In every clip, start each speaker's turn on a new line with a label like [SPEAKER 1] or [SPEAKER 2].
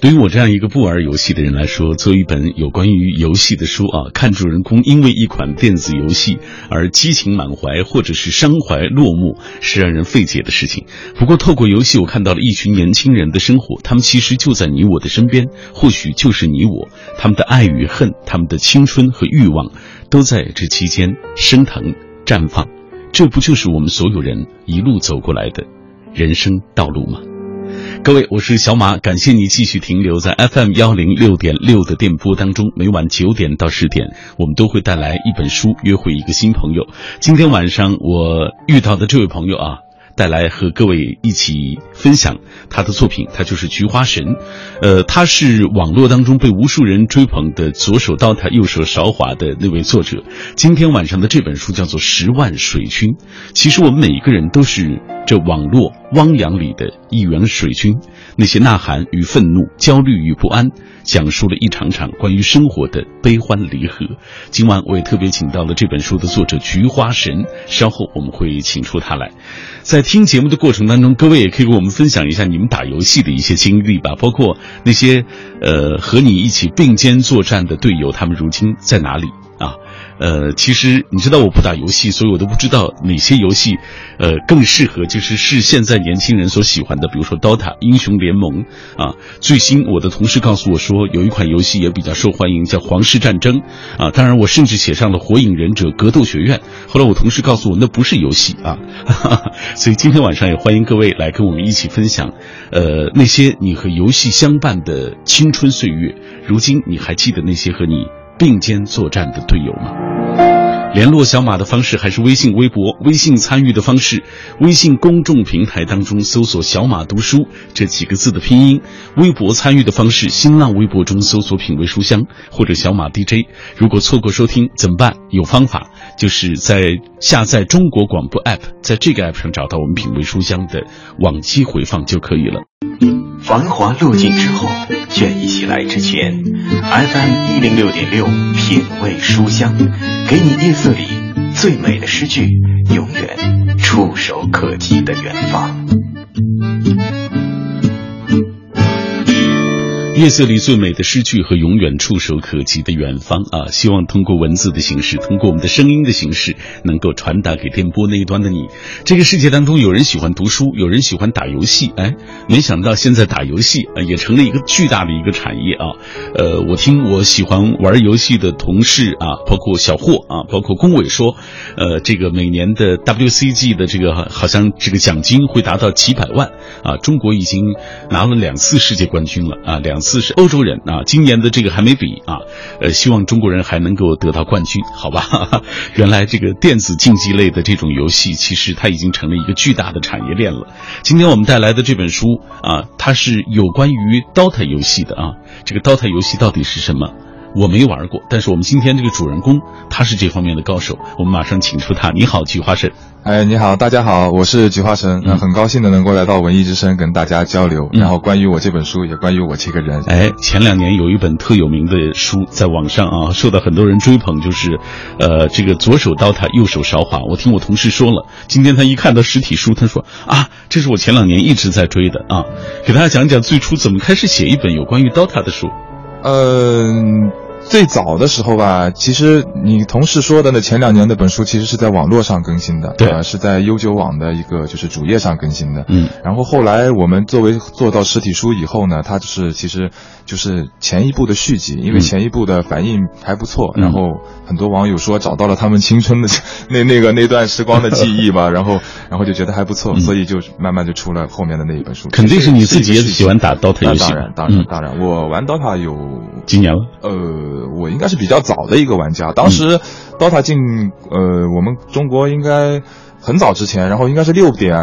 [SPEAKER 1] 对于我这样一个不玩游戏的人来说，做一本有关于游戏的书啊，看主人公因为一款电子游戏而激情满怀，或者是伤怀落幕，是让人费解的事情。不过，透过游戏，我看到了一群年轻人的生活，他们其实就在你我的身边，或许就是你我，他们的爱与恨，他们的青春和欲望，都在这期间升腾绽放。这不就是我们所有人一路走过来的人生道路吗？各位，我是小马，感谢你继续停留在 FM 幺零六点六的电波当中。每晚九点到十点，我们都会带来一本书，约会一个新朋友。今天晚上我遇到的这位朋友啊。带来和各位一起分享他的作品，他就是菊花神，呃，他是网络当中被无数人追捧的左手刀塔右手韶华的那位作者。今天晚上的这本书叫做《十万水军》，其实我们每一个人都是这网络汪洋里的一员水军，那些呐喊与愤怒、焦虑与不安。讲述了一场场关于生活的悲欢离合。今晚我也特别请到了这本书的作者菊花神，稍后我们会请出他来。在听节目的过程当中，各位也可以给我们分享一下你们打游戏的一些经历吧，包括那些呃和你一起并肩作战的队友，他们如今在哪里？呃，其实你知道我不打游戏，所以我都不知道哪些游戏，呃，更适合就是是现在年轻人所喜欢的，比如说 DOTA 英雄联盟啊。最新我的同事告诉我说，有一款游戏也比较受欢迎，叫皇室战争啊。当然，我甚至写上了火影忍者格斗学院。后来我同事告诉我，那不是游戏啊哈哈。所以今天晚上也欢迎各位来跟我们一起分享，呃，那些你和游戏相伴的青春岁月。如今你还记得那些和你？并肩作战的队友吗？联络小马的方式还是微信、微博。微信参与的方式，微信公众平台当中搜索“小马读书”这几个字的拼音；微博参与的方式，新浪微博中搜索“品味书香”或者“小马 DJ”。如果错过收听怎么办？有方法，就是在下载中国广播 app，在这个 app 上找到我们“品味书香”的往期回放就可以了。
[SPEAKER 2] 繁华落尽之后，倦意袭来之前，FM 一零六点六，品味书香，给你夜色里最美的诗句，永远触手可及的远方。
[SPEAKER 1] 夜色里最美的诗句和永远触手可及的远方啊！希望通过文字的形式，通过我们的声音的形式，能够传达给电波那一端的你。这个世界当中，有人喜欢读书，有人喜欢打游戏。哎，没想到现在打游戏啊，也成了一个巨大的一个产业啊！呃，我听我喜欢玩游戏的同事啊，包括小霍啊，包括龚伟说，呃，这个每年的 WCG 的这个好像这个奖金会达到几百万啊！中国已经拿了两次世界冠军了啊，两次。四是欧洲人啊，今年的这个还没比啊，呃，希望中国人还能够得到冠军，好吧？原来这个电子竞技类的这种游戏，其实它已经成了一个巨大的产业链了。今天我们带来的这本书啊，它是有关于 DOTA 游戏的啊，这个 DOTA 游戏到底是什么？我没玩过，但是我们今天这个主人公他是这方面的高手，我们马上请出他。你好，菊花神。
[SPEAKER 3] 哎，你好，大家好，我是菊花神，那很高兴的能够来到文艺之声跟大家交流，然后关于我这本书，也关于我这个人。
[SPEAKER 1] 哎，前两年有一本特有名的书在网上啊，受到很多人追捧，就是，呃，这个左手刀塔，右手韶华。我听我同事说了，今天他一看到实体书，他说啊，这是我前两年一直在追的啊，给大家讲讲最初怎么开始写一本有关于刀塔的书。
[SPEAKER 3] 嗯，最早的时候吧，其实你同事说的那前两年那本书，其实是在网络上更新的，
[SPEAKER 1] 对，
[SPEAKER 3] 是在悠久网的一个就是主页上更新的，
[SPEAKER 1] 嗯，
[SPEAKER 3] 然后后来我们作为做到实体书以后呢，它就是其实。就是前一部的续集，因为前一部的反应还不错，然后很多网友说找到了他们青春的 那那个那段时光的记忆吧，然后然后就觉得还不错，所以就慢慢就出了后面的那一本书。
[SPEAKER 1] 肯定是你自己也喜欢打 DOTA 游戏，
[SPEAKER 3] 当然当然当然，我玩 DOTA 有
[SPEAKER 1] 几年了？
[SPEAKER 3] 呃，我应该是比较早的一个玩家，当时 DOTA 进呃我们中国应该很早之前，然后应该是六点。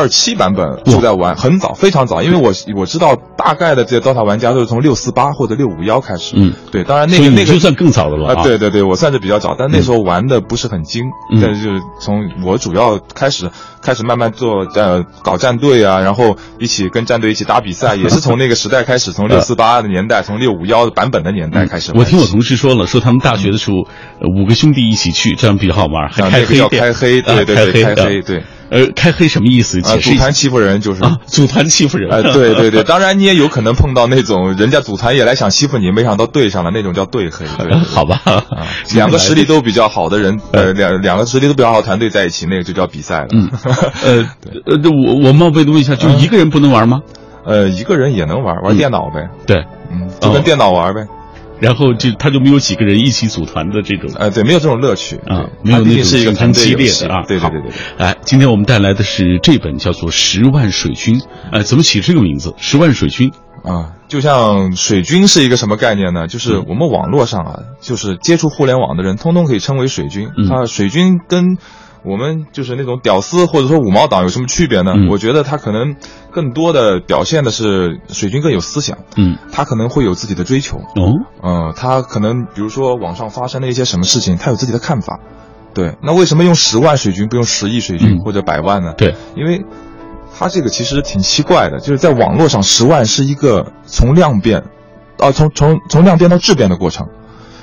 [SPEAKER 3] 二七版本就在玩，很早，非常早，因为我我知道大概的这些 DOTA 玩家都是从六四八或者六五幺开始。
[SPEAKER 1] 嗯，
[SPEAKER 3] 对，当然那个那个
[SPEAKER 1] 就算更早的了
[SPEAKER 3] 啊。对对对，我算是比较早，但那时候玩的不是很精。但是就是从我主要开始开始慢慢做呃搞战队啊，然后一起跟战队一起打比赛，也是从那个时代开始，从 六四八的年代，从六五幺的版本的年代开始。
[SPEAKER 1] 我听我同事说了，说他们大学的时候五个兄弟一起去，这样比较好玩，还开黑
[SPEAKER 3] 开黑，对对对，开黑对。
[SPEAKER 1] 呃，开黑什么意思？解释
[SPEAKER 3] 组团欺负人就是
[SPEAKER 1] 啊，组团欺负人。
[SPEAKER 3] 呃，对对对，当然你也有可能碰到那种人家组团也来想欺负你，没想到对上了，那种叫对黑。
[SPEAKER 1] 对 好吧，
[SPEAKER 3] 啊，两个实力都比较好的人，呃，两两个实力都比较好的团队在一起，那个就叫比赛了。
[SPEAKER 1] 嗯，呃，呃，我我冒昧的问一下，就一个人不能玩吗？
[SPEAKER 3] 呃，一个人也能玩，玩电脑呗。
[SPEAKER 1] 对，
[SPEAKER 3] 嗯，就跟电脑玩呗。
[SPEAKER 1] 然后就他就没有几个人一起组团的这种，
[SPEAKER 3] 呃，对，没有这种乐趣
[SPEAKER 1] 啊，没有那种
[SPEAKER 3] 是一个
[SPEAKER 1] 很激烈的啊。
[SPEAKER 3] 对对对对。
[SPEAKER 1] 来，今天我们带来的是这本叫做《十万水军》，呃，怎么起这个名字？十万水军
[SPEAKER 3] 啊，就像水军是一个什么概念呢？就是我们网络上啊，就是接触互联网的人，通通可以称为水军。啊，水军跟。我们就是那种屌丝或者说五毛党有什么区别呢？我觉得他可能更多的表现的是水军更有思想，
[SPEAKER 1] 嗯，
[SPEAKER 3] 他可能会有自己的追求，
[SPEAKER 1] 哦，
[SPEAKER 3] 嗯，他可能比如说网上发生了一些什么事情，他有自己的看法，对，那为什么用十万水军不用十亿水军或者百万呢？
[SPEAKER 1] 对，
[SPEAKER 3] 因为他这个其实挺奇怪的，就是在网络上十万是一个从量变，啊，从从从量变到质变的过程，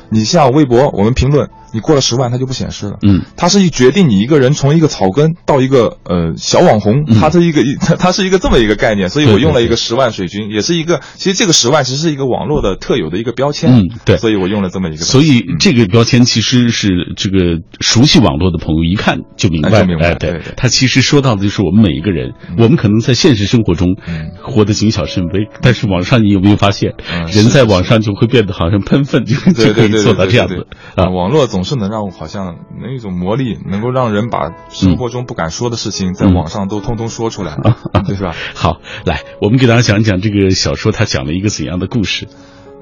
[SPEAKER 3] 你像微博，我们评论。你过了十万，它就不显示了。
[SPEAKER 1] 嗯，
[SPEAKER 3] 它是一决定你一个人从一个草根到一个呃小网红，它是一个它 它是一个这么一个概念。所以我用了一个十万水军，也是一个其实这个十万其实是一个网络的特有的一个标签。
[SPEAKER 1] 嗯，对，
[SPEAKER 3] 所以我用了这么一个。
[SPEAKER 1] 所以这个标签其实是这个熟悉网络的朋友一看就明白。
[SPEAKER 3] 明白，
[SPEAKER 1] 对，他其实说到的就是我们每一个人。我们可能在现实生活中活得谨小慎微，但是网上你有没有发现，人在网上就会变得好像喷粪，就就可以做到这样子
[SPEAKER 3] 啊？网络总总是能让我好像能一种魔力，能够让人把生活中不敢说的事情，在网上都通通说出来，对是吧？
[SPEAKER 1] 好，来，我们给大家讲讲这个小说，它讲了一个怎样的故事？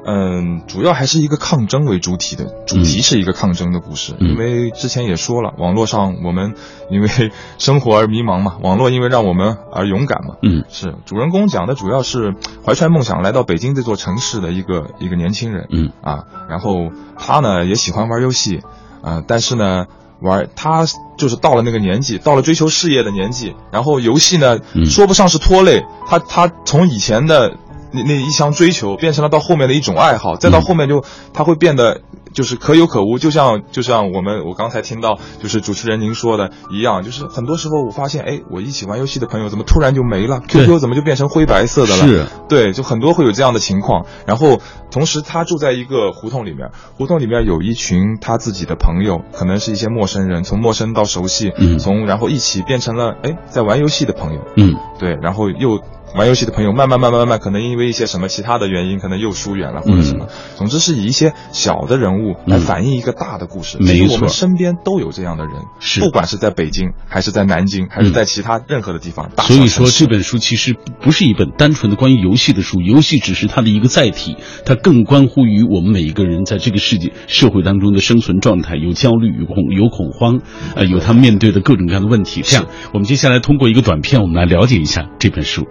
[SPEAKER 3] 嗯，主要还是一个抗争为主体的，主题是一个抗争的故事。因为之前也说了，网络上我们因为生活而迷茫嘛，网络因为让我们而勇敢嘛。
[SPEAKER 1] 嗯，
[SPEAKER 3] 是主人公讲的主要是怀揣梦想来到北京这座城市的一个一个年轻人。
[SPEAKER 1] 嗯
[SPEAKER 3] 啊，然后他呢也喜欢玩游戏。啊，但是呢，玩他就是到了那个年纪，到了追求事业的年纪，然后游戏呢，说不上是拖累他，他从以前的那那一项追求，变成了到后面的一种爱好，再到后面就他会变得。就是可有可无，就像就像我们我刚才听到，就是主持人您说的一样，就是很多时候我发现，哎，我一起玩游戏的朋友怎么突然就没了？QQ 怎么就变成灰白色的了？
[SPEAKER 1] 是，
[SPEAKER 3] 对，就很多会有这样的情况。然后同时他住在一个胡同里面，胡同里面有一群他自己的朋友，可能是一些陌生人，从陌生到熟悉，
[SPEAKER 1] 嗯，
[SPEAKER 3] 从然后一起变成了哎在玩游戏的朋友，
[SPEAKER 1] 嗯，
[SPEAKER 3] 对，然后又。玩游戏的朋友慢慢慢慢慢慢，可能因为一些什么其他的原因，可能又疏远了或者什么。总之是以一些小的人物来反映一个大的故事。
[SPEAKER 1] 没
[SPEAKER 3] 错，我们身边都有这样的人，
[SPEAKER 1] 是
[SPEAKER 3] 不管是在北京，还是在南京，还是在其他任何的地方。
[SPEAKER 1] 所以说这本书其实不是一本单纯的关于游戏的书，游戏只是它的一个载体，它更关乎于我们每一个人在这个世界社会当中的生存状态，有焦虑，有恐有恐慌，呃，有他面对的各种各样的问题。这样，我们接下来通过一个短片，我们来了解一下这本书。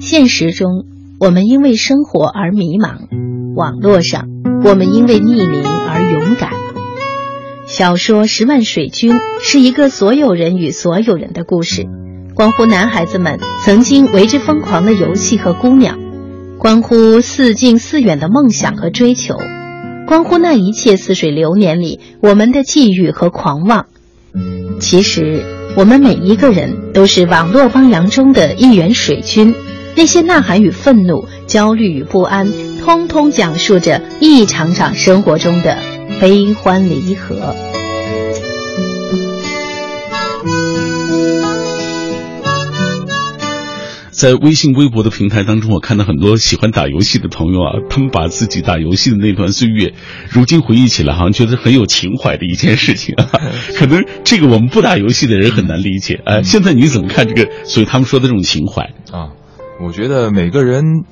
[SPEAKER 4] 现实中，我们因为生活而迷茫；网络上，我们因为匿名而勇敢。小说《十万水军》是一个所有人与所有人的故事，关乎男孩子们曾经为之疯狂的游戏和姑娘，关乎似近似远的梦想和追求，关乎那一切似水流年里我们的际遇和狂妄。其实。我们每一个人都是网络汪洋中的一员水军，那些呐喊与愤怒、焦虑与不安，通通讲述着一场场生活中的悲欢离合。
[SPEAKER 1] 在微信、微博的平台当中，我看到很多喜欢打游戏的朋友啊，他们把自己打游戏的那段岁月，如今回忆起来，好像觉得很有情怀的一件事情啊。可能这个我们不打游戏的人很难理解。哎，现在你怎么看这个？所以他们说的这种情怀
[SPEAKER 3] 啊，我觉得每个人。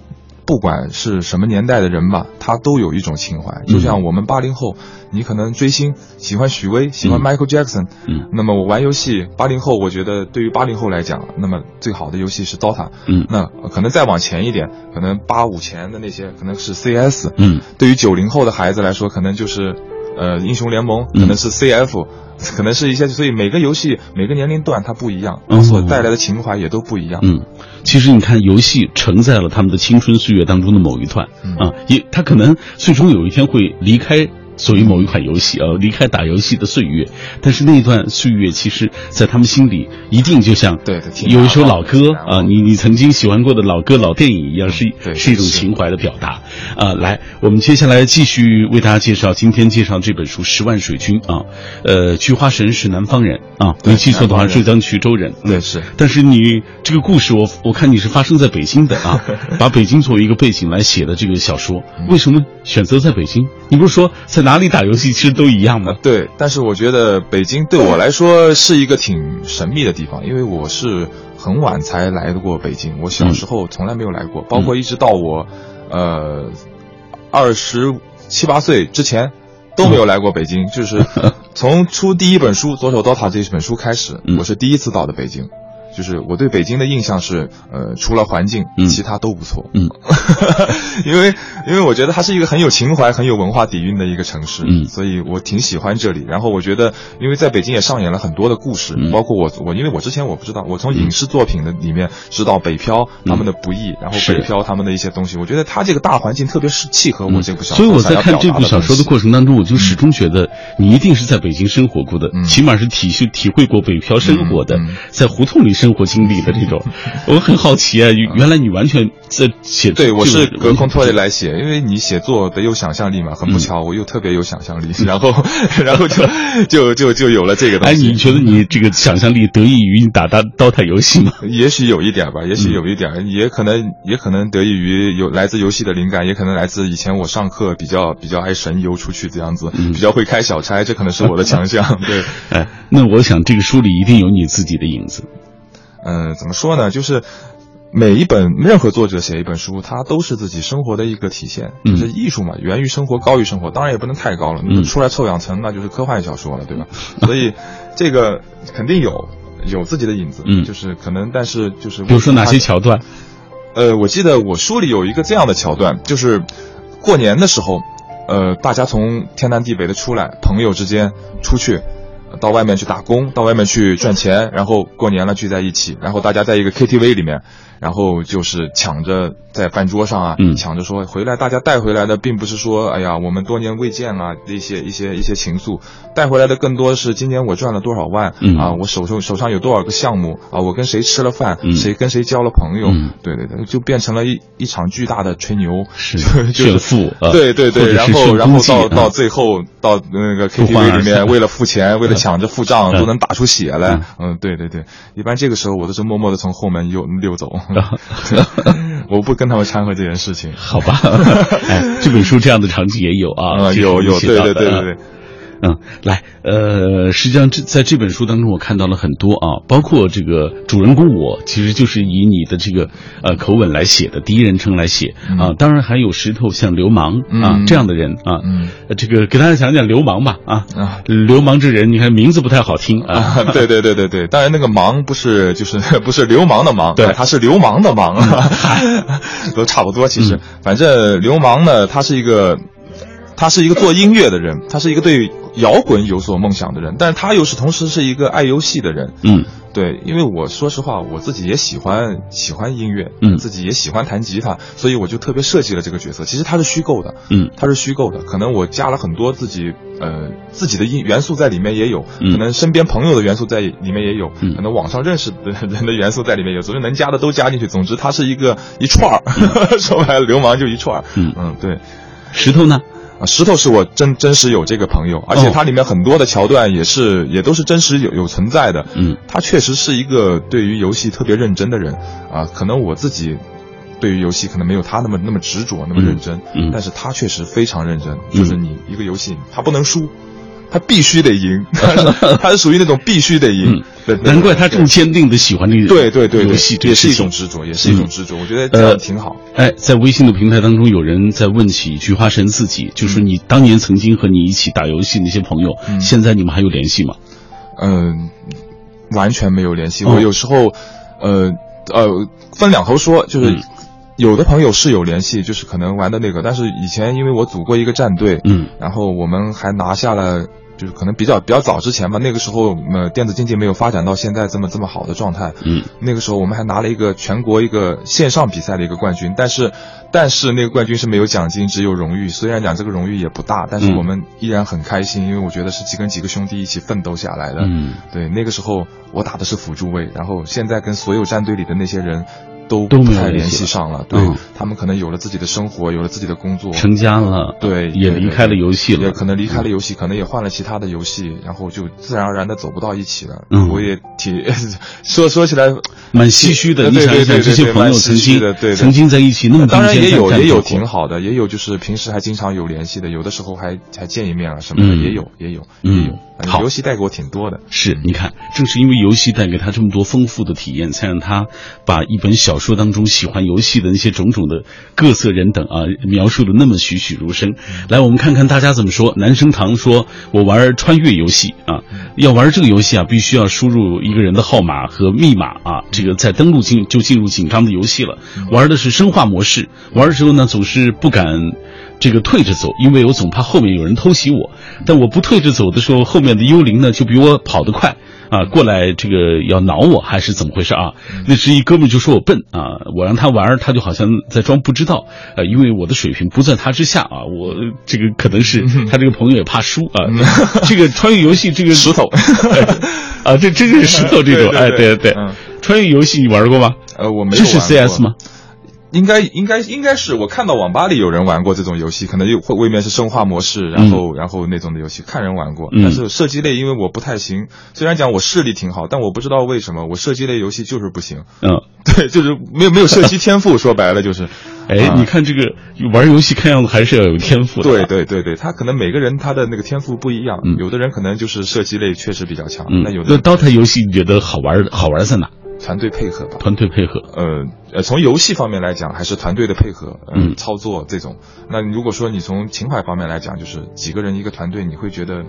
[SPEAKER 3] 不管是什么年代的人吧，他都有一种情怀。就像我们八零后，你可能追星，喜欢许巍，喜欢 Michael Jackson。
[SPEAKER 1] 嗯，
[SPEAKER 3] 那么我玩游戏，八零后，我觉得对于八零后来讲，那么最好的游戏是 DOTA。
[SPEAKER 1] 嗯，
[SPEAKER 3] 那可能再往前一点，可能八五前的那些可能是 CS。
[SPEAKER 1] 嗯，
[SPEAKER 3] 对于九零后的孩子来说，可能就是呃英雄联盟，可能是 CF。可能是一些，所以每个游戏每个年龄段它不一样，所带来的情怀也都不一样。
[SPEAKER 1] 嗯，其实你看，游戏承载了他们的青春岁月当中的某一段啊，也他可能最终有一天会离开所谓某一款游戏啊，离开打游戏的岁月，但是那一段岁月，其实在他们心里一定就像
[SPEAKER 3] 对对
[SPEAKER 1] 有一首老歌啊，你你曾经喜欢过的老歌、老电影一样，是是一种情怀的表达啊。来，我们接下来继续为大家介绍今天介绍这本书《十万水军》啊，呃，菊花神是南方人啊，
[SPEAKER 3] 对
[SPEAKER 1] 没记错的话，浙江衢州人。嗯
[SPEAKER 3] 对是
[SPEAKER 1] 但是你这个故事我，我看你是发生在北京的啊，把北京作为一个背景来写的这个小说，
[SPEAKER 3] 嗯
[SPEAKER 1] 为什么选择在北京？你不是说在哪里打游戏其实都一样的？
[SPEAKER 3] 对，但是我觉得北京对我来说是一个挺神秘的地方，因为我是很晚才来过北京，我小时候从来没有来过，包括一直到我，呃，二十七八岁之前都没有来过北京，就是从出第一本书《左手刀塔》这本书开始，
[SPEAKER 1] 嗯
[SPEAKER 3] 我是第一次到的北京。就是我对北京的印象是，呃，除了环境，
[SPEAKER 1] 嗯。
[SPEAKER 3] 其他都不错。
[SPEAKER 1] 嗯，
[SPEAKER 3] 因为因为我觉得它是一个很有情怀、很有文化底蕴的一个城市，
[SPEAKER 1] 嗯。
[SPEAKER 3] 所以我挺喜欢这里。然后我觉得，因为在北京也上演了很多的故事，
[SPEAKER 1] 嗯。
[SPEAKER 3] 包括我我因为我之前我不知道，我从影视作品的里面知道北漂他们的不易，然后北漂他们的一些东西，我觉得他这个大环境特别是契合我这部小
[SPEAKER 1] 嗯所以我在看这部小说的过程当中，我就始终觉得你一定是在北京生活过的，
[SPEAKER 3] 嗯。
[SPEAKER 1] 起码是体恤体会过北漂生活的，
[SPEAKER 3] 嗯嗯。
[SPEAKER 1] 在胡同里生活经历的这种。我很好奇啊，原来你完全在写
[SPEAKER 3] 对，我是隔空脱离
[SPEAKER 1] 来。
[SPEAKER 3] 写，因为你写作得有想象力嘛，很不
[SPEAKER 1] 嗯
[SPEAKER 3] 巧，我又特别有想象力，然后，然后就 就就就有了这个东
[SPEAKER 1] 哎，你觉得你这个想象力得益于你打打刀塔游戏吗？
[SPEAKER 3] 也许有一点吧，也
[SPEAKER 1] 嗯
[SPEAKER 3] 许有一点，也可能也可能得益于有来自游戏的灵感，也可能来自以前我上课比较比较爱神游出去这样子，
[SPEAKER 1] 嗯
[SPEAKER 3] 比较会开小差，这可能是我的强项。对，
[SPEAKER 1] 哎，那我想这个书里一定有你自己的影子。
[SPEAKER 3] 嗯，怎么说呢？就是每一本任何作者写一本书，他都是自己生活的一个体现。
[SPEAKER 1] 嗯
[SPEAKER 3] 就是艺术嘛，源于生活，高于生活，当然也不能太高了，
[SPEAKER 1] 嗯
[SPEAKER 3] 出来臭氧层那就是科幻小说了，对吧？所以这个肯定有有自己的影子，
[SPEAKER 1] 嗯
[SPEAKER 3] 就是可能，但是就是
[SPEAKER 1] 比如说哪些桥段？
[SPEAKER 3] 呃，我记得我书里有一个这样的桥段，就是过年的时候，呃，大家从天南地北的出来，朋友之间出去，呃到外面去打工，到外面去赚钱，然后过年了聚在一起，然后大家在一个 KTV 里面，然后就是抢着在饭桌上啊，
[SPEAKER 1] 嗯。
[SPEAKER 3] 抢着说回来，大家带回来的并不是说，哎呀，我们多年未见啊，一些一些一些情愫，带回来的更多是今年我赚了多少万，
[SPEAKER 1] 嗯。
[SPEAKER 3] 啊，我手上手上有多少个项目啊，我跟谁吃了饭，
[SPEAKER 1] 嗯
[SPEAKER 3] 谁跟谁交了朋友，
[SPEAKER 1] 嗯。
[SPEAKER 3] 对对对，就变成了一一场巨大的吹牛，
[SPEAKER 1] 是 炫富啊。
[SPEAKER 3] 对对对，然后然后到到最后到那个 KTV 里面，为了付钱，为了抢着付账，
[SPEAKER 1] 嗯。
[SPEAKER 3] 都能打出血来。
[SPEAKER 1] 嗯，
[SPEAKER 3] 嗯，对对对，一般这个时候我都是默默的从后门溜溜走，我不跟他们掺和这件事情。
[SPEAKER 1] 好吧，哎，这本书这样的场景也有啊，
[SPEAKER 3] 有有，对对对对对，
[SPEAKER 1] 嗯，来，呃，实际上这在这本书当中，我看到了很多啊，包括这个主人公我，其实就是以你的这个呃口吻来写的，第一人称来写啊，当然还有石头像流氓啊
[SPEAKER 3] 嗯。
[SPEAKER 1] 这样的人啊，
[SPEAKER 3] 嗯。
[SPEAKER 1] 呃这个给大家讲讲流氓吧啊
[SPEAKER 3] 啊，
[SPEAKER 1] 流氓之人，你看名字不太好听啊，
[SPEAKER 3] 啊，对对对对对，当然那个忙不是就是 不是流氓的忙，
[SPEAKER 1] 对。
[SPEAKER 3] 啊他是流氓的忙，都差不多。其实，
[SPEAKER 1] 嗯。
[SPEAKER 3] 反正流氓呢，他是一个，他是一个做音乐的人，他是一个对摇滚有所梦想的人，但是他又是同时是一个爱游戏的人。
[SPEAKER 1] 嗯
[SPEAKER 3] 对，因为我说实话，我自己也喜欢喜欢音乐，
[SPEAKER 1] 嗯
[SPEAKER 3] 自己也喜欢弹吉他，所以我就特别设计了这个角色。其实他是虚构的，
[SPEAKER 1] 嗯
[SPEAKER 3] 他是虚构的，可能我加了很多自己呃自己的音元素在里面也有，
[SPEAKER 1] 嗯
[SPEAKER 3] 可能身边朋友的元素在里面也有，
[SPEAKER 1] 嗯
[SPEAKER 3] 可能网上认识的人的元素在里面有，总之能加的都加进去。总之，他是一个一串儿，说白了，流氓就一串儿。
[SPEAKER 1] 嗯
[SPEAKER 3] 嗯，对。
[SPEAKER 1] 石头呢？
[SPEAKER 3] 啊，石头是我真真实有这个朋友，而且
[SPEAKER 1] 哦
[SPEAKER 3] 它里面很多的桥段也是也都是真实有有存在的。
[SPEAKER 1] 嗯
[SPEAKER 3] 他确实是一个对于游戏特别认真的人啊，可能我自己对于游戏可能没有他那么那么执着，那么认真，
[SPEAKER 1] 嗯
[SPEAKER 3] 但是他确实非常认真。就是你一个游戏，他不能输，他必须得赢，他是属于那种必须得赢
[SPEAKER 1] 难怪他这么坚定的喜欢这个
[SPEAKER 3] 对对对对，
[SPEAKER 1] 游戏
[SPEAKER 3] 也是一种执着，也是一种
[SPEAKER 1] 嗯
[SPEAKER 3] 执着。我觉得这样挺好。
[SPEAKER 1] 哎，在微信的平台当中，有人在问起菊花神自己，就是你当年曾经和你一起打游戏那些朋友，
[SPEAKER 3] 嗯
[SPEAKER 1] 现在你们还有联系吗？
[SPEAKER 3] 嗯，完全没有联系。
[SPEAKER 1] 哦
[SPEAKER 3] 我有时候，呃呃，分两头说，就是
[SPEAKER 1] 嗯
[SPEAKER 3] 有的朋友是有联系，就是可能玩的那个，但是以前因为我组过一个战队，
[SPEAKER 1] 嗯
[SPEAKER 3] 然后我们还拿下了就是可能比较比较早之前吧，那个时候呃电子竞技没有发展到现在这么这么好的状态。
[SPEAKER 1] 嗯，
[SPEAKER 3] 那个时候我们还拿了一个全国一个线上比赛的一个冠军，但是但是那个冠军是没有奖金，只有荣誉。虽然讲这个荣誉也不大，但是我们依然很开心，因为我觉得是几跟几个兄弟一起奋斗下来的。
[SPEAKER 1] 嗯，
[SPEAKER 3] 对，那个时候我打的是辅助位，然后现在跟所有战队里的那些人。都
[SPEAKER 1] 都
[SPEAKER 3] 不太联系上了，对他们可能有了自己的生活，有了自己的工作，
[SPEAKER 1] 成家了，
[SPEAKER 3] 对，
[SPEAKER 1] 也离开了游戏了，
[SPEAKER 3] 也可能离开了游戏，可能也换了其他的游戏，然后就自然而然的走不到一起了。嗯，我也挺说说起来
[SPEAKER 1] 蛮唏嘘的。
[SPEAKER 3] 你
[SPEAKER 1] 想一想，这些朋友曾经对曾经在一起那么
[SPEAKER 3] 当然也有也有挺好的，也有就是平时还经常有联系的，有的时候还还见一面了什么的，也有也有也有。
[SPEAKER 1] 好，
[SPEAKER 3] 游戏带给我挺多的。
[SPEAKER 1] 是，你看，正是因为游戏带给他这么多丰富的体验，才让他把一本小说当中喜欢游戏的那些种种的各色人等啊，描述的那么栩栩如生。来，我们看看大家怎么说。男生堂说：“我玩穿越游戏啊，要玩这个游戏啊，必须要输入一个人的号码和密码啊，这个在登录进就进入紧张的游戏了。玩的是生化模式，玩的时候呢，总是不敢。”这个退着走，因为我总怕后面有人偷袭我。但我不退着走的时候，后面的幽灵呢就比我跑得快啊，过来这个要挠我还是怎么回事啊？那是一哥们就说我笨啊，我让他玩，他就好像在装不知道呃，因为我的水平不在他之下啊。我这个可能是他这个朋友也怕输啊。这个穿越游戏这个
[SPEAKER 3] 石头
[SPEAKER 1] 啊，这真是石头这种哎，对对对，穿越游戏你玩过吗？
[SPEAKER 3] 呃，我没有
[SPEAKER 1] 这是 CS 吗？
[SPEAKER 3] 应该应该应该是我看到网吧里有人玩过这种游戏，可能又会未免是生化模式，然后然后那种的游戏看人玩过，但是射击类因为我不太行，虽然讲我视力挺好，但我不知道为什么我射击类游戏就是不行。
[SPEAKER 1] 嗯，
[SPEAKER 3] 对，就是没有没有射击天赋，说白了就是。
[SPEAKER 1] 哎，你看这个玩游戏看样子还是要有天赋
[SPEAKER 3] 的。对对对对，他可能每个人他的那个天赋不一样，有的人可能就是射击类确实比较强，那有的。
[SPEAKER 1] 那 DOTA 游戏你觉得好玩好玩在哪？
[SPEAKER 3] 团队配合吧，
[SPEAKER 1] 团队配合，
[SPEAKER 3] 呃呃，从游戏方面来讲，还是团队的配合，嗯，操作这种。那如果说你从情怀方面来讲，就是几个人一个团队，你会觉得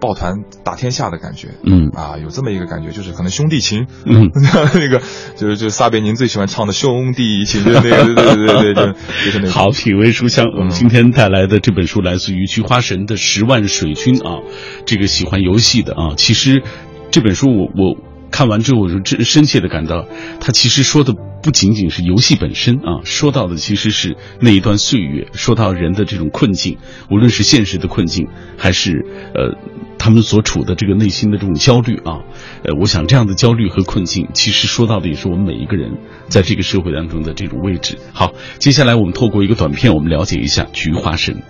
[SPEAKER 3] 抱团打天下的感觉，
[SPEAKER 1] 嗯。
[SPEAKER 3] 啊，有这么一个感觉，就是可能兄弟情，
[SPEAKER 1] 嗯，
[SPEAKER 3] 那个就是就是撒贝宁最喜欢唱的兄弟情，就那个 对对对对，就就是那个。
[SPEAKER 1] 好，品味书香，我们今天带来的这本书来自于菊花神的十万水军啊，这个喜欢游戏的啊，其实这本书我我。看完之后，我就真深切的感到，他其实说的不仅仅是游戏本身啊，说到的其实是那一段岁月，说到人的这种困境，无论是现实的困境，还是呃他们所处的这个内心的这种焦虑啊，呃，我想这样的焦虑和困境，其实说到的也是我们每一个人在这个社会当中的这种位置。好，接下来我们透过一个短片，我们了解一下菊花神。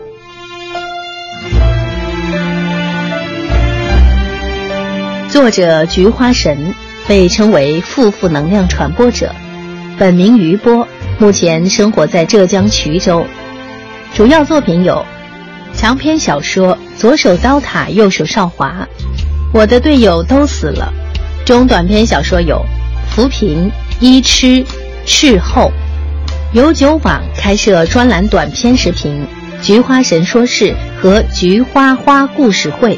[SPEAKER 4] 作者菊花神被称为负负能量传播者，本名余波，目前生活在浙江衢州。主要作品有长篇小说《左手刀塔，右手少华》，我的队友都死了。中短篇小说有《扶贫》《一吃》《斥候》。有酒网开设专栏短篇视频《菊花神说事》和《菊花花故事会》。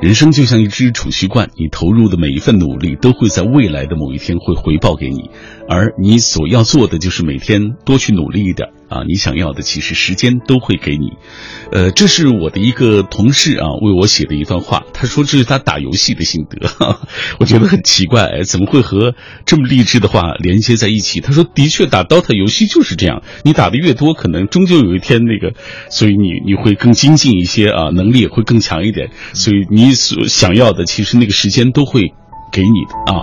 [SPEAKER 1] 人生就像一只储蓄罐，你投入的每一份努力都会在未来的某一天会回报给你，而你所要做的就是每天多去努力一点。啊，你想要的其实时间都会给你，呃，这是我的一个同事啊为我写的一段话，他说这是他打游戏的心得，我觉得很奇怪，怎么会和这么励志的话连接在一起？他说的确打 DOTA 游戏就是这样，你打的越多，可能终究有一天那个，所以你你会更精进一些啊，能力也会更强一点，所以你所想要的其实那个时间都会。给你的啊，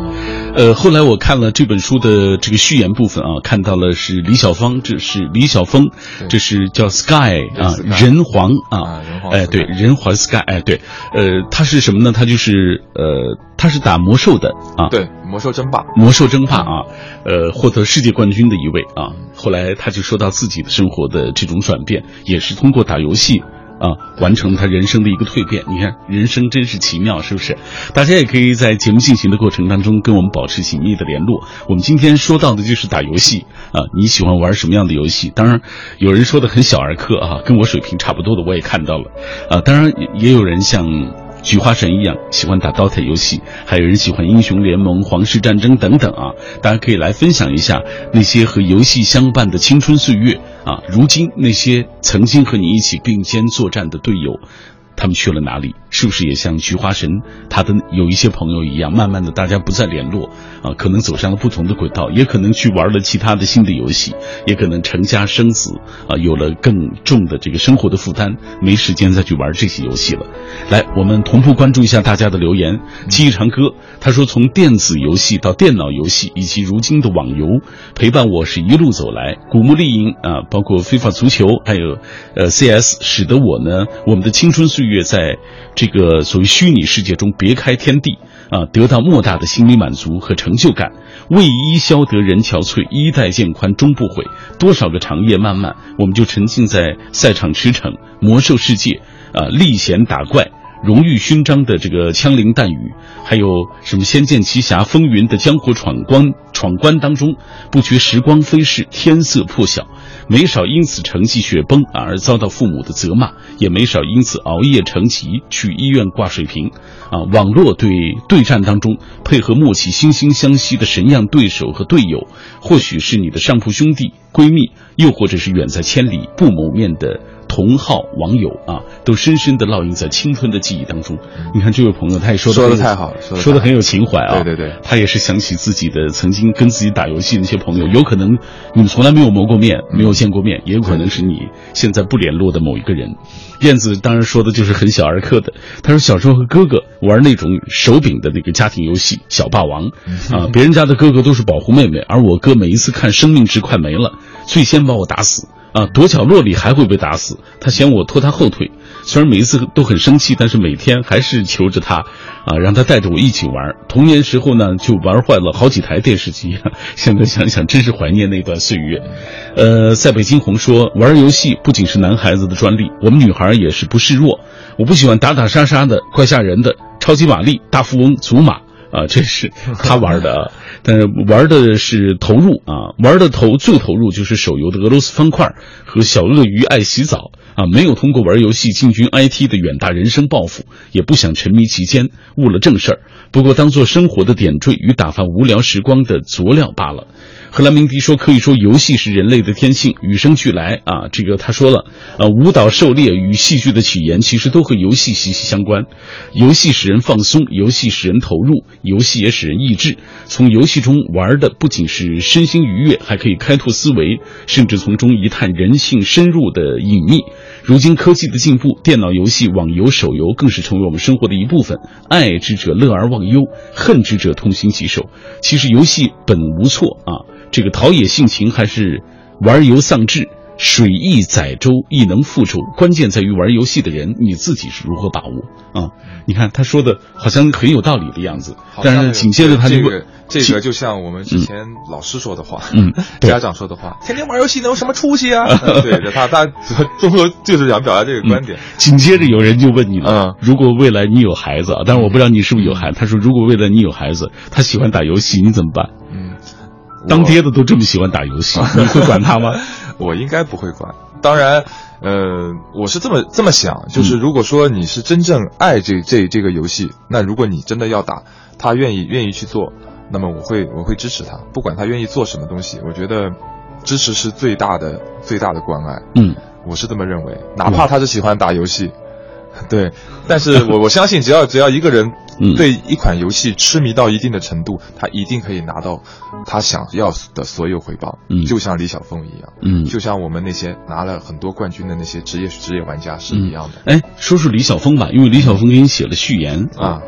[SPEAKER 1] 呃，后来我看了这本书的这个序言部分啊，看到了是李小芳，这是李小峰，这是叫 Sky 啊，人皇啊，哎，对，人皇 Sky，哎，对，呃，他是什么呢？他就是呃，他是打魔兽的啊，
[SPEAKER 3] 对，魔兽争霸，
[SPEAKER 1] 魔兽争霸啊，呃，获得世界冠军的一位啊。后来他就说到自己的生活的这种转变，也是通过打游戏。啊，完成他人生的一个蜕变。你看，人生真是奇妙，是不是？大家也可以在节目进行的过程当中跟我们保持紧密的联络。我们今天说到的就是打游戏啊，你喜欢玩什么样的游戏？当然，有人说的很小儿科啊，跟我水平差不多的我也看到了啊。当然，也有人像。菊花神一样喜欢打 DOTA 游戏，还有人喜欢英雄联盟、皇室战争等等啊！大家可以来分享一下那些和游戏相伴的青春岁月啊！如今那些曾经和你一起并肩作战的队友。他们去了哪里？是不是也像菊花神他的有一些朋友一样，慢慢的大家不再联络啊？可能走上了不同的轨道，也可能去玩了其他的新的游戏，也可能成家生子啊，有了更重的这个生活的负担，没时间再去玩这些游戏了。来，我们同步关注一下大家的留言。记忆长歌他说，从电子游戏到电脑游戏，以及如今的网游，陪伴我是一路走来。古墓丽影啊，包括非法足球，还有呃 CS，使得我呢，我们的青春岁月。月在这个所谓虚拟世界中别开天地啊，得到莫大的心理满足和成就感。为伊消得人憔悴，衣带渐宽终不悔。多少个长夜漫漫，我们就沉浸在赛场驰骋、魔兽世界啊，历险打怪、荣誉勋章的这个枪林弹雨，还有什么仙剑奇侠风云的江湖闯关闯关当中，不觉时光飞逝，天色破晓。没少因此成绩雪崩而遭到父母的责骂，也没少因此熬夜成疾去医院挂水瓶。啊，网络对对战当中配合默契、惺惺相惜的神样对手和队友，或许是你的上铺兄弟、闺蜜，又或者是远在千里不谋面的。同号网友啊，都深深的烙印在青春的记忆当中。你看这位朋友，他也说
[SPEAKER 3] 说的太好，
[SPEAKER 1] 说的很有情怀啊。
[SPEAKER 3] 对对对，
[SPEAKER 1] 他也是想起自己的曾经跟自己打游戏那些朋友，有可能你们从来没有谋过面，没有见过面，也有可能是你现在不联络的某一个人。燕子当然说的就是很小儿科的，他说小时候和哥哥玩那种手柄的那个家庭游戏《小霸王》，啊，别人家的哥哥都是保护妹妹，而我哥每一次看生命值快没了，最先把我打死。啊，躲角落里还会被打死，他嫌我拖他后腿。虽然每一次都很生气，但是每天还是求着他，啊，让他带着我一起玩。童年时候呢，就玩坏了好几台电视机。现在想想，真是怀念那段岁月。呃，塞北惊鸿说，玩游戏不仅是男孩子的专利，我们女孩也是不示弱。我不喜欢打打杀杀的，怪吓人的。超级玛丽、大富翁、祖玛。啊，这是他玩的，但是玩的是投入啊，玩的投最投入就是手游的俄罗斯方块和小鳄鱼爱洗澡啊，没有通过玩游戏进军 IT 的远大人生抱负，也不想沉迷其间误了正事儿，不过当做生活的点缀与打发无聊时光的佐料罢了。克兰明迪说：“可以说，游戏是人类的天性，与生俱来啊。这个他说了，呃，舞蹈、狩猎与戏剧的起源，其实都和游戏息息相关。游戏使人放松，游戏使人投入，游戏也使人意志。从游戏中玩的不仅是身心愉悦，还可以开拓思维，甚至从中一探人性深入的隐秘。如今科技的进步，电脑游戏、网游、手游更是成为我们生活的一部分。爱之者乐而忘忧，恨之者痛心疾首。其实游戏本无错啊。”这个陶冶性情还是玩游丧志，水易载舟亦能覆舟。关键在于玩游戏的人你自己是如何把握啊？你看他说的好像很有道理的样子，但是紧接着他就
[SPEAKER 3] 问，这个就像我们之前老师说的话，嗯，家长说的话，天天玩游戏能有什么出息啊？对，他他 中国就是想表达这个观点。
[SPEAKER 1] 紧接着有人就问你了，如果未来你有孩子，但是我不知道你是不是有孩子。他说，如果未来你有孩子，他喜欢打游戏，你怎么办？嗯。当爹的都这么喜欢打游戏，你会管他吗？
[SPEAKER 3] 我应该不会管。当然，呃，我是这么这么想，就是如果说你是真正爱这这这个游戏，那如果你真的要打，他愿意愿意去做，那么我会我会支持他，不管他愿意做什么东西，我觉得支持是最大的最大的关爱。嗯，我是这么认为，哪怕他是喜欢打游戏。对，但是我我相信，只要只要一个人对一款游戏痴迷到一定的程度，他一定可以拿到他想要的所有回报。嗯，就像李晓峰一样，嗯，就像我们那些拿了很多冠军的那些职业职业玩家是一样的。
[SPEAKER 1] 哎，说说李晓峰吧，因为李晓峰给你写了序言啊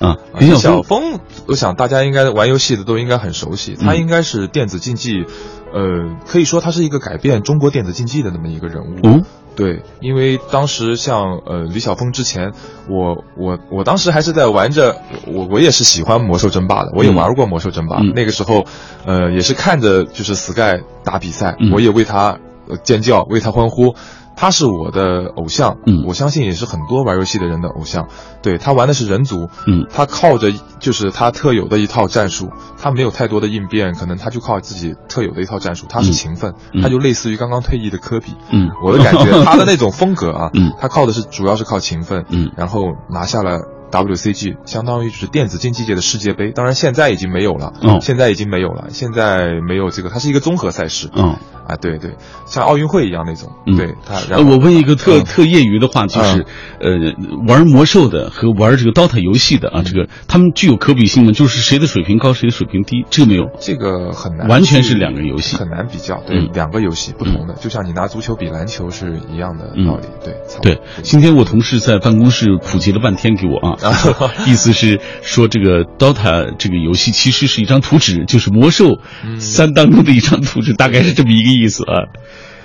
[SPEAKER 1] 啊。李
[SPEAKER 3] 晓峰，我想大家应该玩游戏的都应该很熟悉，他应该是电子竞技，呃，可以说他是一个改变中国电子竞技的那么一个人物。嗯。对，因为当时像呃李晓峰之前，我我我当时还是在玩着，我我也是喜欢魔兽争霸的，我也玩过魔兽争霸。那个时候，呃也是看着就是 Sky 打比赛，我也为他尖叫，为他欢呼。他是我的偶像，
[SPEAKER 1] 嗯。
[SPEAKER 3] 我相信也是很多玩游戏的人的偶像。对他玩的是人族，
[SPEAKER 1] 嗯。
[SPEAKER 3] 他靠着就是他特有的一套战术，他没有太多的应变，可能他就靠自己特有的一套战术，他是
[SPEAKER 1] 嗯
[SPEAKER 3] 勤奋，
[SPEAKER 1] 嗯。
[SPEAKER 3] 他就类似于刚刚退役的科比。
[SPEAKER 1] 嗯。
[SPEAKER 3] 我的感觉，他的那种风格啊，
[SPEAKER 1] 嗯。
[SPEAKER 3] 他靠的是主要是靠勤奋，
[SPEAKER 1] 嗯。
[SPEAKER 3] 然后拿下了 WCG，相当于就是电子竞技界的世界杯。当然现在已经没有了，
[SPEAKER 1] 嗯
[SPEAKER 3] 现在已经没有了，现在没有这个，它是一一个综合赛事。
[SPEAKER 1] 嗯
[SPEAKER 3] 啊，对对，像奥运会一样那种。
[SPEAKER 1] 嗯
[SPEAKER 3] 对他，然
[SPEAKER 1] 呃，我问一个特、
[SPEAKER 3] 嗯
[SPEAKER 1] 特业余的话，就是，呃，玩魔兽的和玩这个 DOTA 游戏的啊，这个他们具有可比性吗？就是谁的水平高，谁的水平低？这个没有。
[SPEAKER 3] 这个很难，
[SPEAKER 1] 完全是两个游戏
[SPEAKER 3] 很难比较。对，
[SPEAKER 1] 嗯
[SPEAKER 3] 两个游戏不同的，就像你拿足球比篮球是一样的道理。对，
[SPEAKER 1] 对，今天我同事在办公室普及了半天给我啊，意思是说这个 DOTA 这个游戏其实是一张图纸，就是魔兽
[SPEAKER 3] 嗯
[SPEAKER 1] 三当中的一张图纸，大概是这么一个意思啊。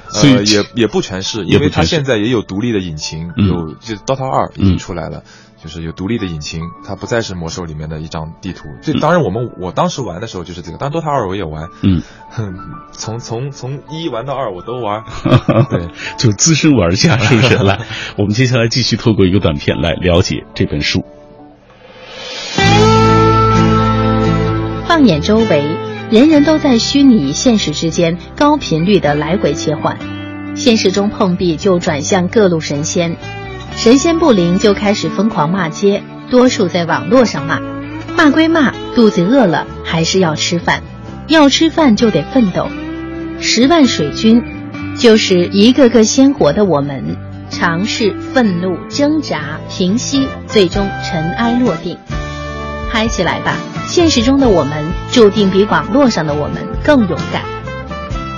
[SPEAKER 1] 所以
[SPEAKER 3] 呃、也也不全是，因为它现在也有独立的引擎，
[SPEAKER 1] 嗯
[SPEAKER 3] 有就是 DOTA 二已经
[SPEAKER 1] 嗯
[SPEAKER 3] 出来了。就是有独立的引擎，它不再是魔兽里面的一张地图。这
[SPEAKER 1] 嗯
[SPEAKER 3] 当然，我们我当时玩的时候就是这个，当然 DOTA 二我也玩，
[SPEAKER 1] 嗯，
[SPEAKER 3] 哼，从从从一玩到二我都玩。对，
[SPEAKER 1] 就资深玩家是不是？来，我们接下来继续透过一个短片来了解这本书。
[SPEAKER 4] 放眼周围，人人都在虚拟现实之间高频率的来回切换，现实中碰壁就转向各路神仙，神仙不灵就开始疯狂骂街，多数在网络上骂，骂归骂，肚子饿了还是要吃饭，要吃饭就得奋斗。十万水军，就是一个个鲜活的我们，尝试愤怒挣扎平息，最终尘埃落定。嗨起来吧！现实中的我们注定比网络上的我们更勇敢。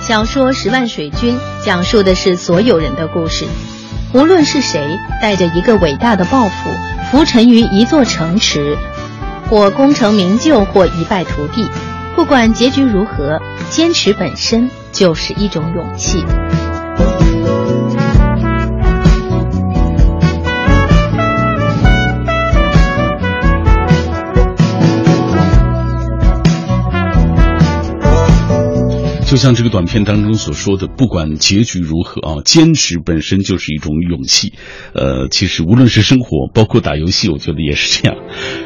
[SPEAKER 4] 小说《十万水军》讲述的是所有人的故事，无论是谁，带着一个伟大的抱负，浮沉于一座城池，或功成名就，或一败涂地。不管结局如何，坚持本身就是一种勇气。
[SPEAKER 1] 就像这个短片当中所说的，不管结局如何啊，坚持本身就是一种勇气。呃，其实无论是生活，包括打游戏，我觉得也是这样。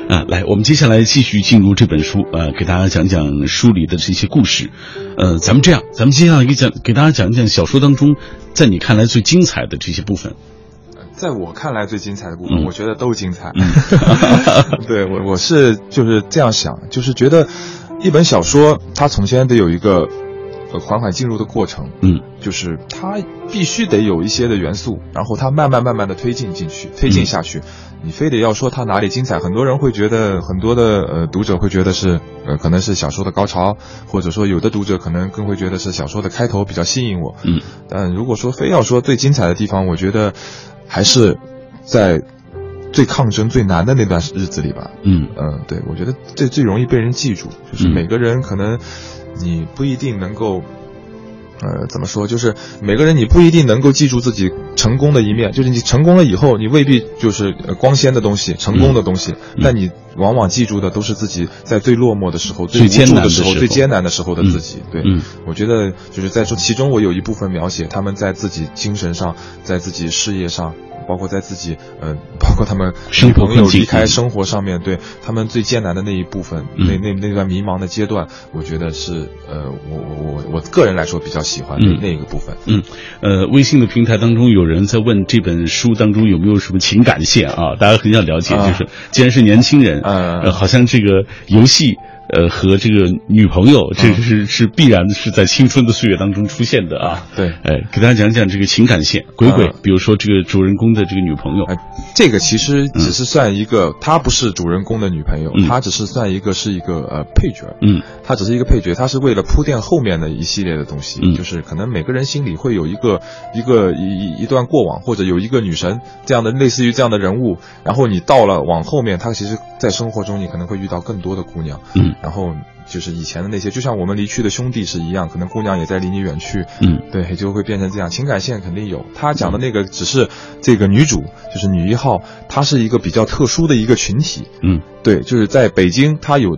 [SPEAKER 1] 啊，来，我们接下来继续进入这本书，呃，给大家讲讲书里的这些故事。呃，咱们这样，咱们接下来给讲给大家讲一讲小说当中，在你看来最精彩的这些部分。
[SPEAKER 3] 在我看来最精彩的部分，
[SPEAKER 1] 嗯
[SPEAKER 3] 我觉得都精彩。
[SPEAKER 1] 嗯
[SPEAKER 3] 对我我是就是这样想，就是觉得一本小说它首先得有一个呃缓缓进入的过程，
[SPEAKER 1] 嗯
[SPEAKER 3] 就是它必须得有一些的元素，然后它慢慢慢慢的推进进去，推进下去。你非得要说它哪里精彩，很多人会觉得，很多的呃读者会觉得是呃可能是小说的高潮，或者说有的读者可能更会觉得是小说的开头比较吸引我。
[SPEAKER 1] 嗯
[SPEAKER 3] 但如果说非要说最精彩的地方，我觉得还是在最抗争最难的那段日子里吧。
[SPEAKER 1] 嗯
[SPEAKER 3] 嗯，对，我觉得这最容易被人记住，就是
[SPEAKER 1] 嗯
[SPEAKER 3] 每个人可能你不一定能够。呃，怎么说？就是每个人你不一定能够记住自己成功的一面，就是你成功了以后，你未必就是呃光鲜的东西、成功的东西，
[SPEAKER 1] 嗯
[SPEAKER 3] 但你往往记住的都是自己在最落寞的时候、
[SPEAKER 1] 最
[SPEAKER 3] 无
[SPEAKER 1] 艰难的时候
[SPEAKER 3] 助的时候、最艰难的时候的自己。对，
[SPEAKER 1] 嗯
[SPEAKER 3] 我觉得就是在这其中，我有一部分描写他们在自己精神上，在自己事业上，包括在自己呃，包括他们 女朋友离开生活上面，对他们最艰难的那一部分，
[SPEAKER 1] 嗯
[SPEAKER 3] 那那那段迷茫的阶段，我觉得是呃，我我我我个人来说比较喜欢的
[SPEAKER 1] 嗯
[SPEAKER 3] 那个部分。
[SPEAKER 1] 嗯，呃，微信的平台当中有人在问这本书当中有没有什么情感线啊？大家很想了解，
[SPEAKER 3] 啊
[SPEAKER 1] 就是既然是年轻人，
[SPEAKER 3] 嗯
[SPEAKER 1] 呃，好像这个游戏。呃，和这个女朋友，这
[SPEAKER 3] 嗯
[SPEAKER 1] 是是必然是在青春的岁月当中出现的啊。
[SPEAKER 3] 对。
[SPEAKER 1] 哎，给大家讲讲这个情感线，鬼鬼
[SPEAKER 3] 嗯，
[SPEAKER 1] 比如说这个主人公的这个女朋友，
[SPEAKER 3] 哎，这个其实只是算一个，她不是主人公的女朋友，
[SPEAKER 1] 嗯。
[SPEAKER 3] 她只是算一个是一个呃配角。
[SPEAKER 1] 嗯。
[SPEAKER 3] 她只是一个配角，她是为了铺垫后面的一系列的东西，
[SPEAKER 1] 嗯。
[SPEAKER 3] 就是可能每个人心里会有一个一个一一一段过往，或者有一个女神这样的类似于这样的人物，然后你到了往后面，她其实在生活中你可能会遇到更多的姑娘，
[SPEAKER 1] 嗯
[SPEAKER 3] 然后就是以前的那些，就像我们离去的兄弟是一样，可能姑娘也在离你远去，
[SPEAKER 1] 嗯。
[SPEAKER 3] 对，就会变成这样。情感线肯定有，他讲的那个只是这个女主，就是女一号，她是一个比较特殊的一个群体，
[SPEAKER 1] 嗯。
[SPEAKER 3] 对，就是在北京，她有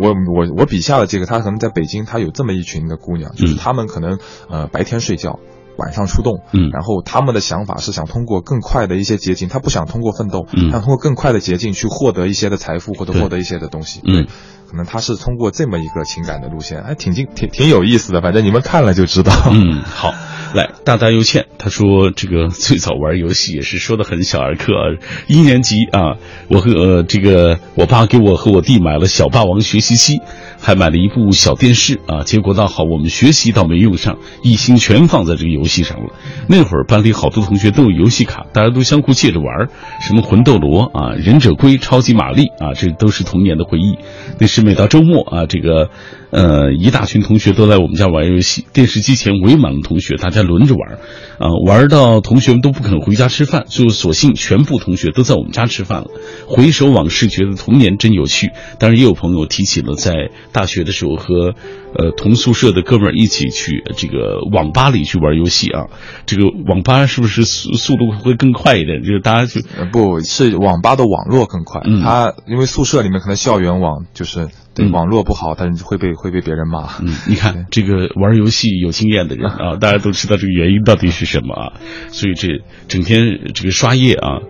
[SPEAKER 3] 我我我笔下的这个，她可能在北京，她有这么一群的姑娘，就是
[SPEAKER 1] 嗯
[SPEAKER 3] 她们可能呃白天睡觉，晚上出动，
[SPEAKER 1] 嗯。
[SPEAKER 3] 然后他们的想法是想通过更快的一些捷径，她不想通过奋斗，
[SPEAKER 1] 嗯。
[SPEAKER 3] 想通过更快的捷径去获得一些的财富或者获得一些的东西，
[SPEAKER 1] 嗯。
[SPEAKER 3] 对，可能他是通过这么一个情感的路线，还挺挺挺挺有意思的，反正你们看了就知道，
[SPEAKER 1] 嗯，好，来，大大又欠，他说这个最早玩游戏也是说的很小儿科，啊，一年级啊，我和呃这个我爸给我和我弟买了小霸王学习机，还买了一部小电视啊，结果倒好，我们学习倒没用上，一心全放在这个游戏上了。那会儿班里好多同学都有游戏卡，大家都相互借着玩，什么魂斗罗啊、忍者龟、超级玛丽啊，这都是童年的回忆。那是每到周末啊，这个呃一大群同学都在我们家玩游戏，电视机前围满了同学，大家轮着玩儿，啊、玩到同学们都不肯回家吃饭，就索性全部同学都在我们家吃饭了。回首往事，觉得童年真有趣。当然，也有朋友提起了在大学的时候和呃同宿舍的哥们儿一起去这个网吧里去玩游戏啊。这个网吧是不是速速度会更快一点？就是大家就
[SPEAKER 3] 呃不是网吧的网络更快，
[SPEAKER 1] 嗯
[SPEAKER 3] 它因为宿舍里面可能校园网就是对、
[SPEAKER 1] 嗯。
[SPEAKER 3] 网络不好，但是会被会被别人骂。
[SPEAKER 1] 嗯，你看这个玩游戏有经验的人啊，大家都知道这个原因到底是什么啊，所以这整天这个刷夜啊，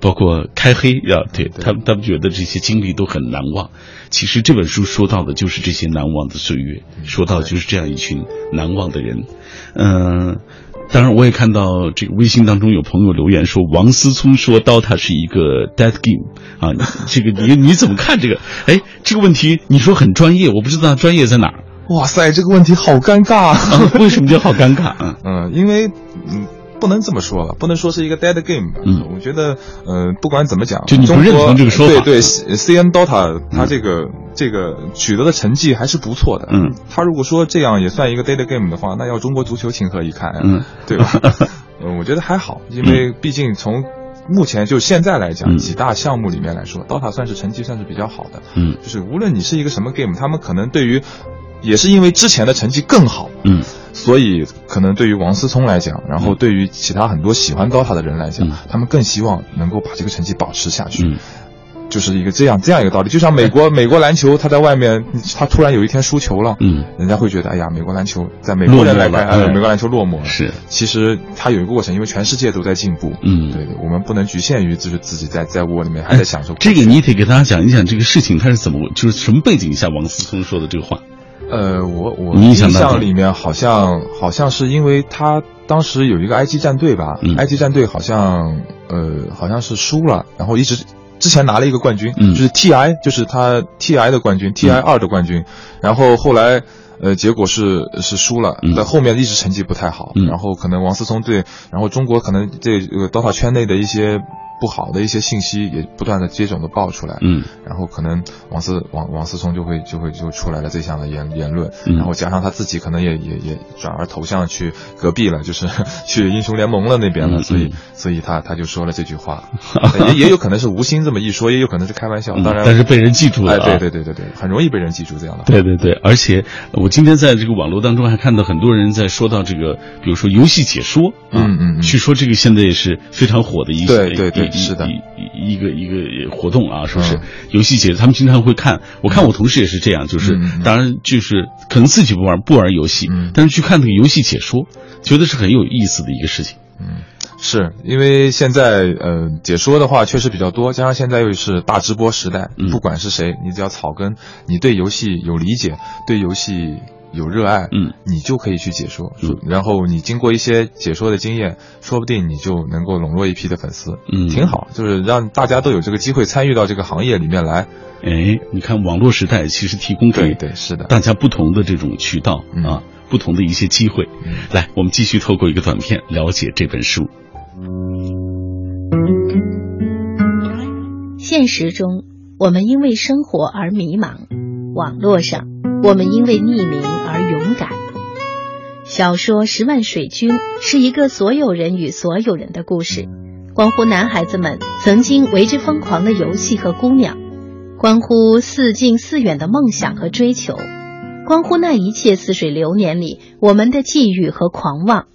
[SPEAKER 1] 包括开黑啊，对他们他们觉得这些经历都很难忘。其实这本书说到的就是这些难忘的岁月，说到就是这样一群难忘的人，嗯。当然，我也看到这个微信当中有朋友留言说，王思聪说 DOTA 是一个 dead game 啊，这个你你怎么看这个？哎，这个问题你说很专业，我不知道专业在哪儿。
[SPEAKER 3] 哇塞，这个问题好尴尬。
[SPEAKER 1] 啊，为什么叫好尴尬？啊
[SPEAKER 3] 嗯，因为嗯。不能这么说吧，不能说是一个 dead game 吧。
[SPEAKER 1] 嗯，
[SPEAKER 3] 我觉得，呃，不管怎么讲，
[SPEAKER 1] 就你不认同这个说法。
[SPEAKER 3] 对对，C N Dota 它这个、嗯、这个取得的成绩还是不错的。
[SPEAKER 1] 嗯，
[SPEAKER 3] 他如果说这样也算一个 dead game 的话，那要中国足球情何以堪？
[SPEAKER 1] 嗯，
[SPEAKER 3] 对吧？嗯，我觉得还好，因为毕竟从目前就现在来讲，
[SPEAKER 1] 嗯、
[SPEAKER 3] 几大项目里面来说，Dota 算是成绩算是比较好的。
[SPEAKER 1] 嗯，
[SPEAKER 3] 就是无论你是一个什么 game，他们可能对于也是因为之前的成绩更好。
[SPEAKER 1] 嗯。
[SPEAKER 3] 所以，可能对于王思聪来讲，然后对于其他很多喜欢 DOTA 的人来讲，
[SPEAKER 1] 嗯、
[SPEAKER 3] 他们更希望能够把这个成绩保持下去。
[SPEAKER 1] 嗯，
[SPEAKER 3] 就是一个这样这样一个道理。就像美国美国篮球，他在外面，他突然有一天输球了，
[SPEAKER 1] 嗯，
[SPEAKER 3] 人家会觉得，哎呀，美国篮球在美国人来看，哎，美国篮球落寞了。
[SPEAKER 1] 是，
[SPEAKER 3] 其实它有一个过程，因为全世界都在进步。
[SPEAKER 1] 嗯，
[SPEAKER 3] 对对，我们不能局限于就是自己在在窝里面还在享受。
[SPEAKER 1] 这个你得给大家讲一讲这个事情，他是怎么，就是什么背景下王思聪说的这个话。
[SPEAKER 3] 呃，我我
[SPEAKER 1] 印
[SPEAKER 3] 象里面好像好像是因为他当时有一个 IG 战队吧、
[SPEAKER 1] 嗯、
[SPEAKER 3] ，IG 战队好像呃好像是输了，然后一直之前拿了一个冠军，
[SPEAKER 1] 嗯、
[SPEAKER 3] 就是 TI 就是他 TI 的冠军、嗯、，TI 二的冠军，然后后来呃结果是是输了，
[SPEAKER 1] 嗯、
[SPEAKER 3] 在后面一直成绩不太好，然后可能王思聪对，然后中国可能这个 DOTA 圈内的一些。不好的一些信息也不断的接踵的爆出来，
[SPEAKER 1] 嗯，
[SPEAKER 3] 然后可能王思王王思聪就会就会就出来了这项的言言论，
[SPEAKER 1] 嗯、
[SPEAKER 3] 然后加上他自己可能也也也转而投向去隔壁了，就是 去英雄联盟了那边了，
[SPEAKER 1] 嗯、
[SPEAKER 3] 所以所以他他就说了这句话，也也有可能是无心这么一说，也有可能是开玩笑，当然、
[SPEAKER 1] 嗯、但是被人记住了、啊，
[SPEAKER 3] 哎，对对对对对，很容易被人记住这样的话，
[SPEAKER 1] 对对对，而且我今天在这个网络当中还看到很多人在说到这个，比如说游戏解说，
[SPEAKER 3] 嗯嗯嗯，
[SPEAKER 1] 据说这个现在也是非常火的一
[SPEAKER 3] 对对对是的。
[SPEAKER 1] 一个一个活动啊，是不是？游戏解他们经常会看，我看我同事也是这样，就是当然就是可能自己不玩不玩游戏，但是去看那个游戏解说，觉得是很有意思的一个事情。
[SPEAKER 3] 嗯，是因为现在呃解说的话确实比较多，加上现在又是大直播时代，不管是谁，你只要草根，你对游戏有理解，对游戏。有热爱，
[SPEAKER 1] 嗯，
[SPEAKER 3] 你就可以去解说，嗯，然后你经过一些解说的经验，说不定你就能够笼络一批的粉丝，
[SPEAKER 1] 嗯，
[SPEAKER 3] 挺好，就是让大家都有这个机会参与到这个行业里面来。
[SPEAKER 1] 哎，你看网络时代其实提供给
[SPEAKER 3] 对对是的
[SPEAKER 1] 大家不同的这种渠道
[SPEAKER 3] 嗯、
[SPEAKER 1] 啊，不同的一些机会。
[SPEAKER 3] 嗯、
[SPEAKER 1] 来，我们继续透过一个短片了解这本书。
[SPEAKER 4] 现实中，我们因为生活而迷茫；网络上，我们因为匿名。小说《十万水军》是一个所有人与所有人的故事，关乎男孩子们曾经为之疯狂的游戏和姑娘，关乎似近似远的梦想和追求，关乎那一切似水流年里我们的际遇和狂妄。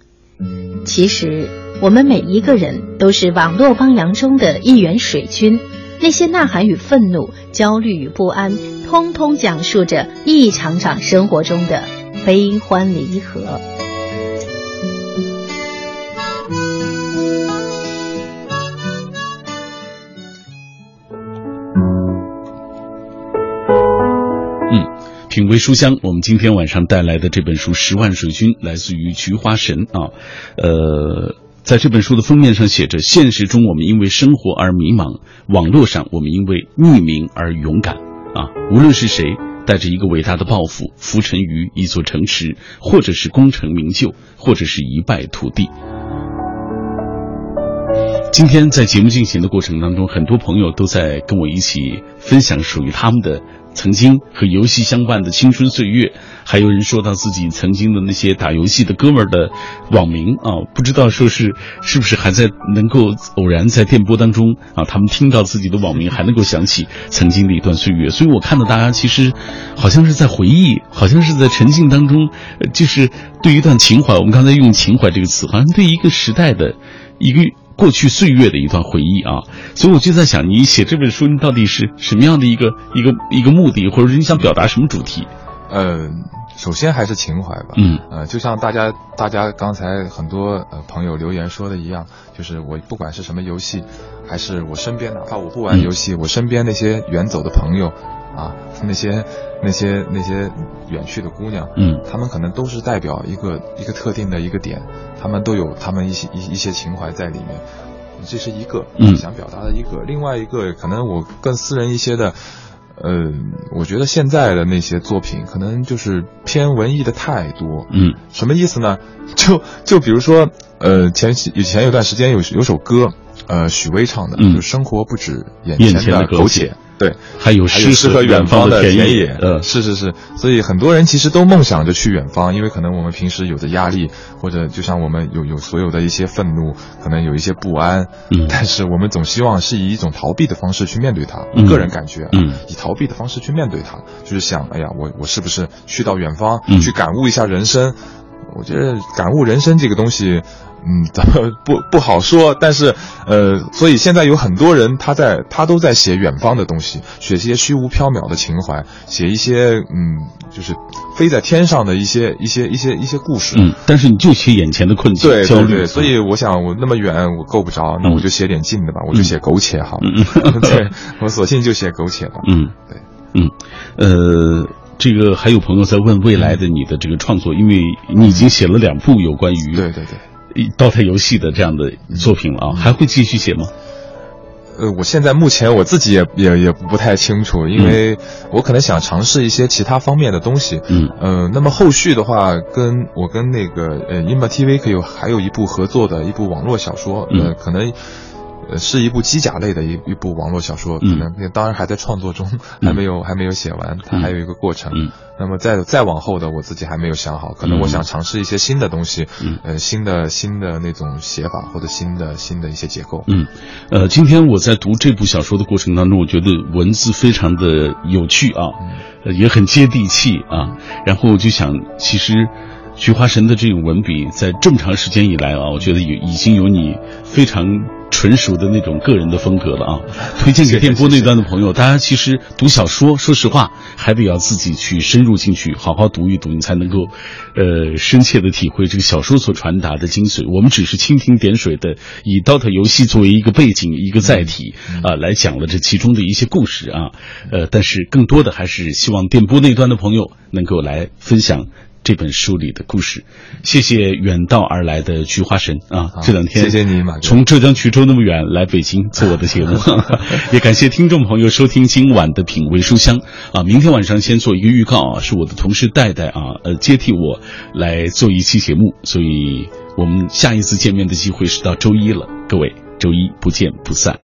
[SPEAKER 4] 其实，我们每一个人都是网络汪洋中的一员水军。那些呐喊与愤怒、焦虑与不安，通通讲述着一场场生活中的悲欢离合。
[SPEAKER 1] 嗯品味书香我们今天晚上带来的这本书十万水军来自于菊花神啊。呃在这本书的封面上写着现实中我们因为生活而迷茫网络上我们因为匿名而勇敢啊。无论是谁带着一个伟大的抱负，浮沉于一座城池，或者是功成名就，或者是一败涂地。今天在节目进行的过程当中，很多朋友都在跟我一起分享属于他们的曾经和游戏相伴的青春岁月。还有人说到自己曾经的那些打游戏的哥们儿的网名啊，不知道说是是不是还在能够偶然在电波当中啊，他们听到自己的网名，还能够想起曾经的一段岁月。所以我看到大家其实好像是在回忆，好像是在沉浸当中，就是对一段情怀。我们刚才用“情怀”这个词，好像对一个时代的一个。过去岁月的一段回忆啊，所以我就在想，你写这本书，你到底是什么样的一个一个一个目的，或者是你想表达什么主题？
[SPEAKER 3] 呃，首先还是情怀吧。嗯，呃，就像大家大家刚才很多呃朋友留言说的一样，就是我不管是什么游戏，还是我身边哪怕我不玩游戏，我身边那些远走的朋友。啊，那些那些那些远去的姑娘，嗯，他们可能都是代表一个一个特定的一个点，他们都有他们一些一一些情怀在里面，这是一个想表达的一个。另外一个可能我更私人一些的，呃，我觉得现在的那些作品可能就是偏文艺的太多，嗯，什么意思呢？就就比如说，呃，前以前有段时间有有首歌，呃，许巍唱的，嗯就生活不止眼前的苟且。对，
[SPEAKER 1] 还有诗和远方
[SPEAKER 3] 的
[SPEAKER 1] 田
[SPEAKER 3] 野，呃，是是是，所以很多人其实都梦想着去远方，因为可能我们平时有着压力，或者就像我们有有所有的一些愤怒，可能有一些不安，嗯，但是我们总希望是以一种逃避的方式去面对它。个人感觉，嗯，以逃避的方式去面对它，就是想，哎呀，我我是不是去到远方去感悟一下人生？我觉得感悟人生这个东西。嗯，咱不不好说，但是，呃，所以现在有很多人，他在他都在写远方的东西，写一些虚无缥缈的情怀，写一些嗯，就是飞在天上的一些一些一些一些故事。
[SPEAKER 1] 嗯，但是你就写眼前的困境、
[SPEAKER 3] 对对对。所以我想，我那么远我够不着，那我就写点近的吧，我就写苟且好。嗯，对我索性就写苟且吧。
[SPEAKER 1] 嗯，
[SPEAKER 3] 对，
[SPEAKER 1] 嗯，呃，这个还有朋友在问未来的你的这个创作，因为你已经写了两部有关于
[SPEAKER 3] 对对对。
[SPEAKER 1] 刀塔游戏的这样的作品了啊，还会继续写吗？
[SPEAKER 3] 呃，我现在目前我自己也也也不太清楚，因为我可能想尝试一些其他方面的东西。嗯，呃，那么后续的话，跟我跟那个呃英 a TV 可以还有一部合作的一部网络小说，呃，可能。呃，是一部机甲类的一一部网络小说，可能当然还在创作中，还没有还没有写完，它还有一个过程。嗯，那么再再往后的，我自己还没有想好，可能我想尝试一些新的东西，嗯，呃，新的新的那种写法或者新的新的一些结构。
[SPEAKER 1] 嗯，呃，今天我在读这部小说的过程当中，我觉得文字非常的有趣啊，也很接地气啊，然后我就想，其实。菊花神的这种文笔，在这么长时间以来啊，我觉得有已经有你非常纯熟的那种个人的风格了啊。推荐给电波那端的朋友，大家其实读小说，说实话，还得要自己去深入进去，好好读一读，你才能够，呃，深切的体会这个小说所传达的精髓。我们只是蜻蜓点水的，以 DOTA 游戏作为一个背景、一个载体啊，来讲了这其中的一些故事啊。呃，但是更多的还是希望电波那端的朋友能够来分享。这本书里的故事，谢谢远道而来的菊花神啊！这两天
[SPEAKER 3] 谢谢你，马
[SPEAKER 1] 从浙江衢州那么远来北京做我的节目，也感谢听众朋友收听今晚的品味书香啊！明天晚上先做一个预告啊，是我的同事戴戴啊，呃，接替我来做一期节目，所以我们下一次见面的机会是到周一了，各位周一不见不散。